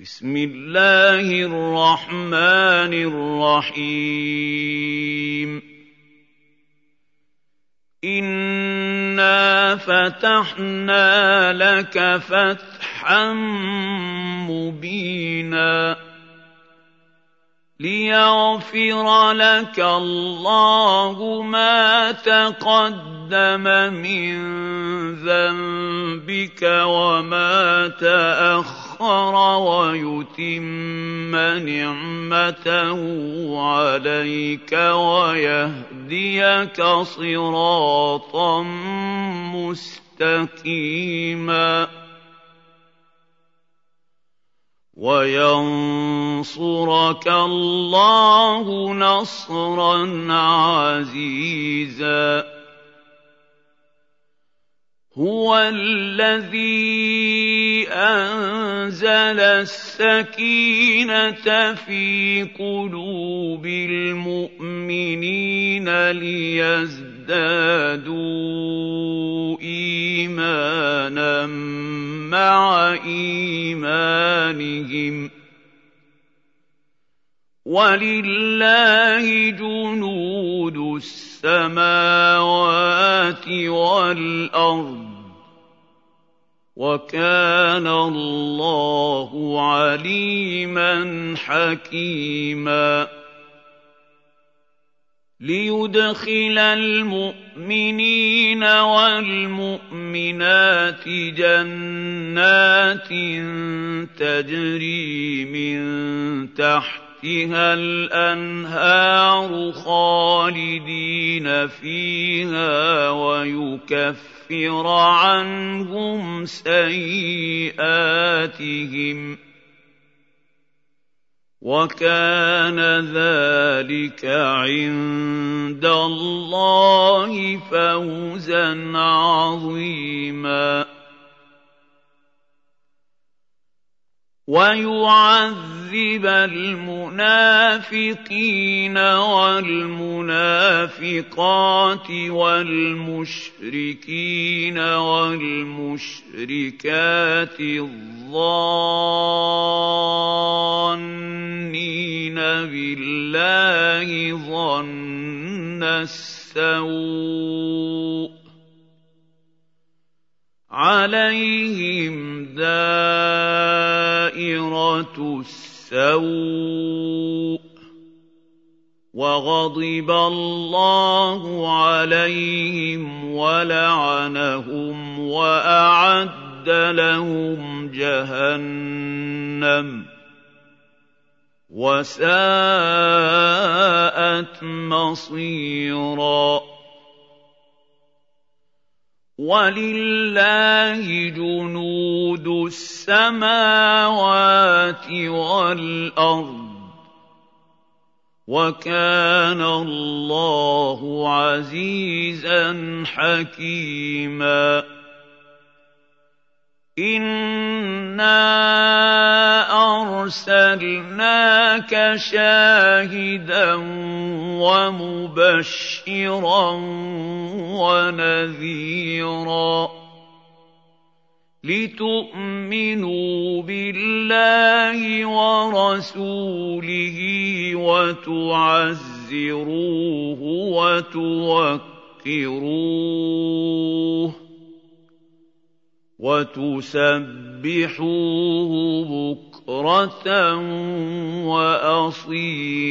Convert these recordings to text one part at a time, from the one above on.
بسم الله الرحمن الرحيم. انا فتحنا لك فتحا مبينا. ليغفر لك الله ما تقدم من ذنبك وما تاخر ويتم نعمته عليك ويهديك صراطا مستقيما وينصرك الله نصرا عزيزا هو الذي انزل السكينه في قلوب المؤمنين ليزدادوا ولله جنود السماوات والأرض وكان الله عليما حكيما ليدخل المؤمنين والمؤمنات جنات تجري من تحتها الأنهار خالدين فيها ويكفر عنهم سيئاتهم وكان ذلك عند الله فوزا عظيما ويعذب المنافقين والمنافقات والمشركين والمشركات الظانين بالله ظن السوء عليهم دائره السوء وغضب الله عليهم ولعنهم وأعد لهم جهنم وساءت مصيرا ولله جنود السماوات والارض وكان الله عزيزا حكيما انا ارسلناك شاهدا ومبشرا ونذيرا لتؤمنوا بالله ورسوله وتعزروه وتوقروه وتسبحوه بكرة وأصيلا.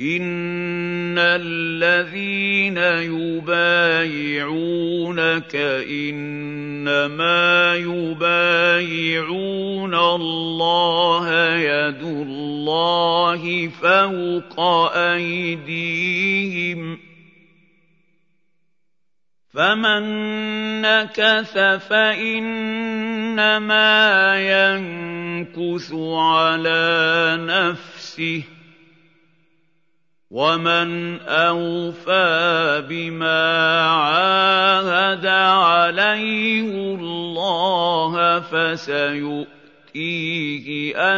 ان الذين يبايعونك انما يبايعون الله يد الله فوق ايديهم فمن نكث فانما ينكث على نفسه ومن اوفى بما عاهد عليه الله فسيؤتيه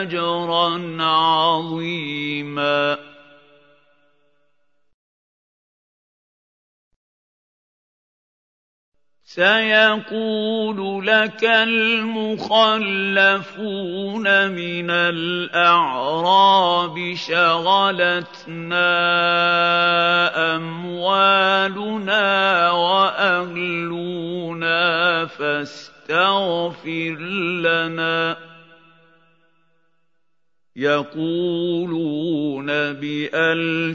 اجرا عظيما سيقول لك المخلفون من الأعراب شغلتنا أموالنا وأهلنا فاستغفر لنا. يقولون بألسنتهم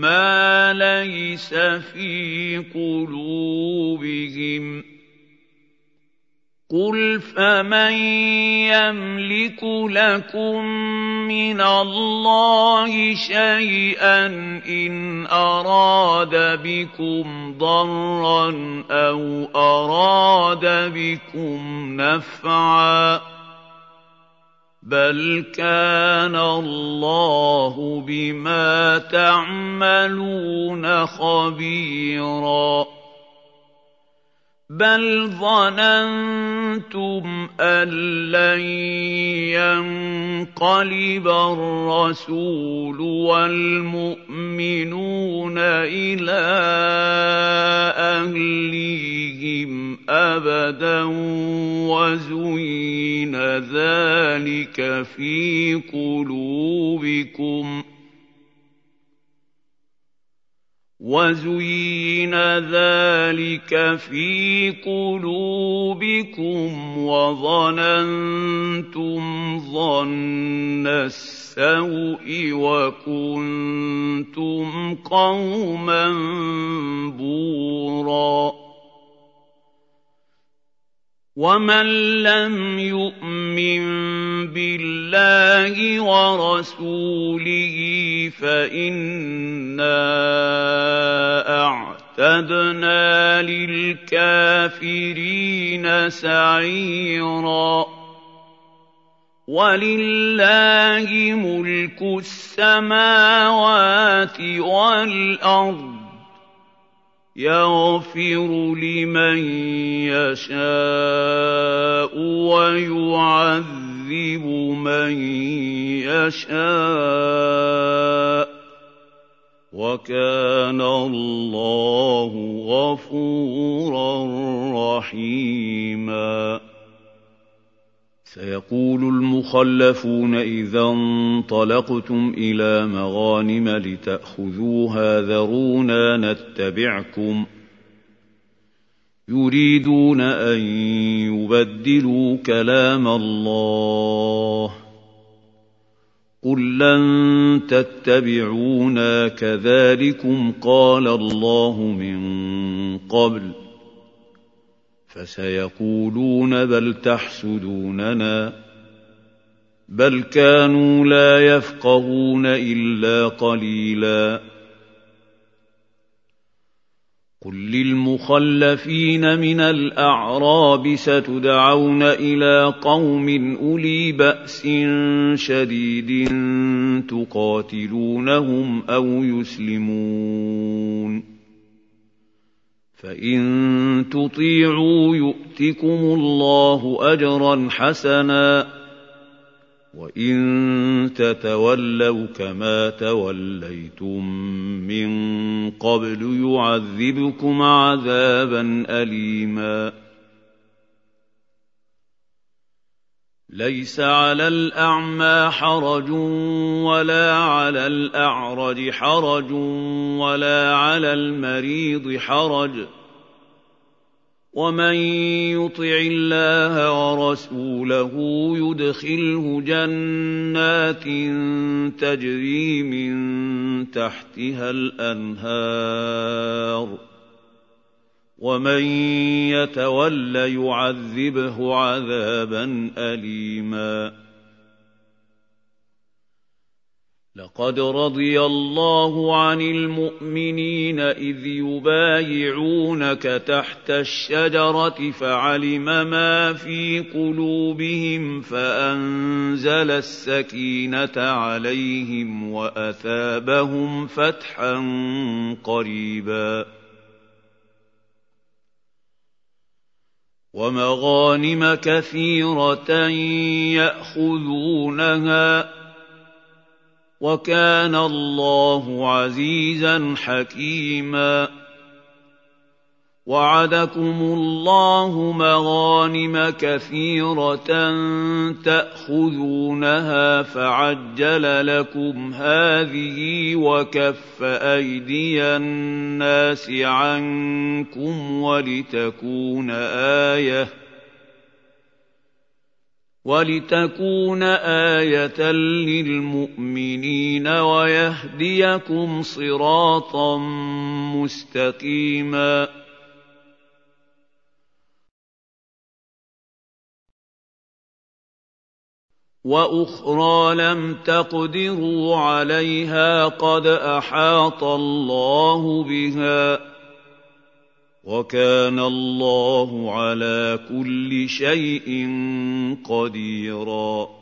ما ليس في قلوبهم. قل فمن يملك لكم من الله شيئا ان اراد بكم ضرا أو اراد بكم نفعا بل كان الله بما تعملون خبيرا بل ظننتم ان لن ينقلب الرسول والمؤمنون إلى اهليهم ابدا وزين ذلك في قلوبكم وزين ذلك في قلوبكم وظننتم ظن السوء وكنتم قوما بورا ومن لم يؤمن بالله ورسوله فانا اعتدنا للكافرين سعيرا ولله ملك السماوات والارض يغفر لمن يشاء ويعذب من يشاء وكان الله غفورا رحيما سيقول المخلفون إذا انطلقتم إلى مغانم لتأخذوها ذرونا نتبعكم يريدون أن يبدلوا كلام الله قل لن تتبعونا كذلكم قال الله من قبل فسيقولون بل تحسدوننا بل كانوا لا يفقهون إلا قليلا قل للمخلفين من الأعراب ستدعون إلى قوم أولي بأس شديد تقاتلونهم أو يسلمون فان تطيعوا يؤتكم الله اجرا حسنا وان تتولوا كما توليتم من قبل يعذبكم عذابا اليما ليس على الأعمى حرج ولا على الأعرج حرج ولا على المريض حرج. ومن يطع الله ورسوله يدخله جنات تجري من تحتها الأنهار. ومن يتول يعذبه عذابا اليما. لقد رضي الله عن المؤمنين إذ يبايعونك تحت الشجرة فعلم ما في قلوبهم فأنزل السكينة عليهم وأثابهم فتحا قريبا. ومغانم كثيرة يأخذونها وكان الله عزيزا حكيما وعدكم الله مغانم كثيرة تأخذونها فعجل لكم هذه وكف أيدي الناس عنكم ولتكون آيةً ولتكون آية للمؤمنين ويهديكم صراطا مستقيما وأخرى لم تقدروا عليها قد أحاط الله بها وكان الله على كل شيء قديرا.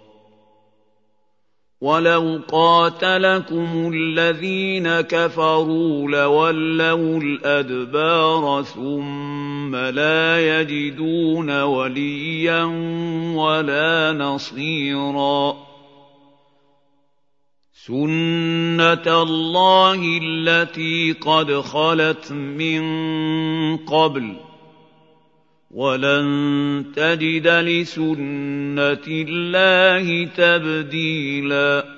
ولو قاتلكم الذين كفروا لولوا الأدبار ثم لا يجدون وليا ولا نصيرا سُنَّةَ اللَّهِ الَّتِي قَدْ خَلَتْ مِن قَبْلُ ۖ وَلَن تَجِدَ لِسُنَّةِ اللَّهِ تَبْدِيلًا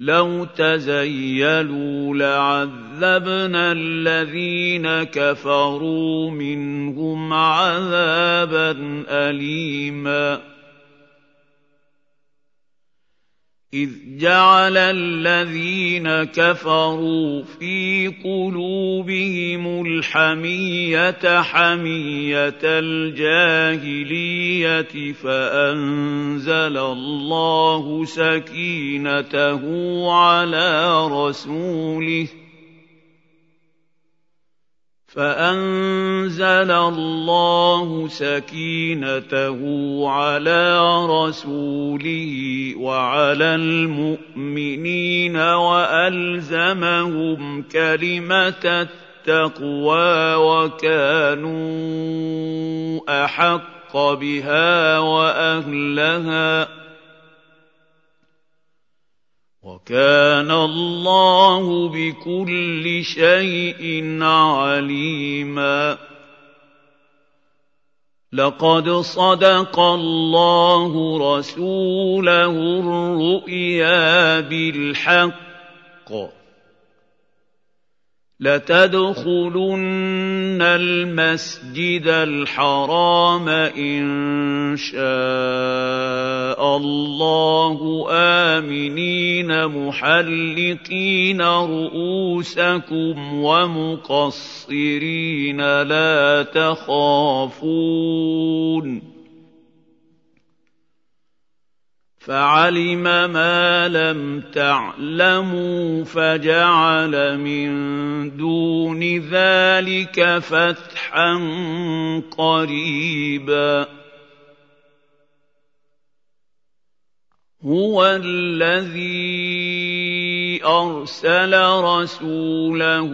لو تزيلوا لعذبنا الذين كفروا منهم عذابا اليما إذ جعل الذين كفروا في قلوبهم الحمية حمية الجاهلية فأنزل الله سكينته على رسوله ۖ فأنزل الله سكينته على رسوله وعلى المؤمنين وألزمهم كلمة التقوى وكانوا أحق بها وأهلها وكان الله بكل شيء عليما. لقد صدق الله رسوله الرؤيا بالحق. لتدخلن المسجد الحرام إن شاء الله آمنين محلقين رؤوسكم ومقصرين لا تخافون فعلم ما لم تعلموا فجعل من دون ذلك فتحا قريبا. هو الذي أرسل رسوله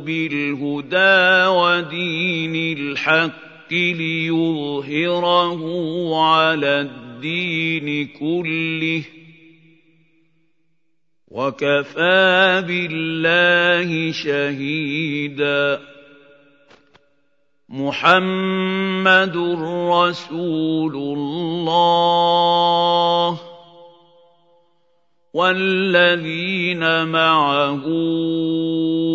بالهدى ودين الحق ليظهره على الدين الدين كله وكفى بالله شهيدا. محمد رسول الله والذين معه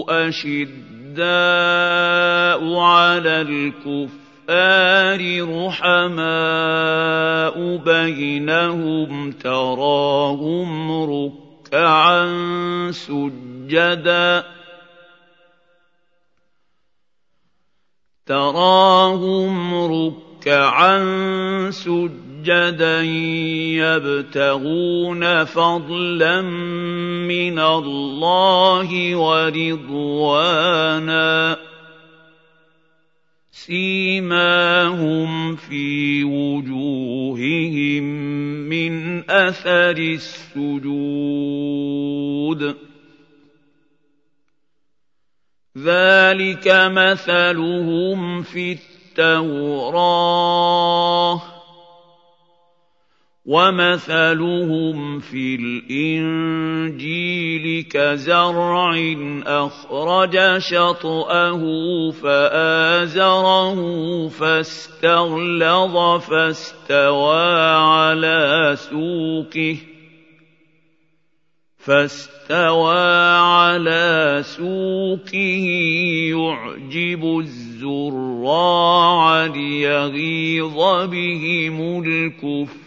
أشداء على الكفر الْكُفَّارِ رُحَمَاءُ بَيْنَهُمْ تَرَاهُمْ رُكَّعًا سُجَّدًا. تَرَاهُمْ رُكَّعًا سُجَّدًا يَبْتَغُونَ فَضْلًا مِّنَ اللَّهِ وَرِضْوَانًا. سيماهم في وجوههم من أثر السجود. ذلك مثلهم في التوراه. ومثلهم في الانجيل كزرع اخرج شطاه فازره فاستغلظ فاستوى على سوقه فاستوى على سوقه يعجب الزراع ليغيظ بهم الكفر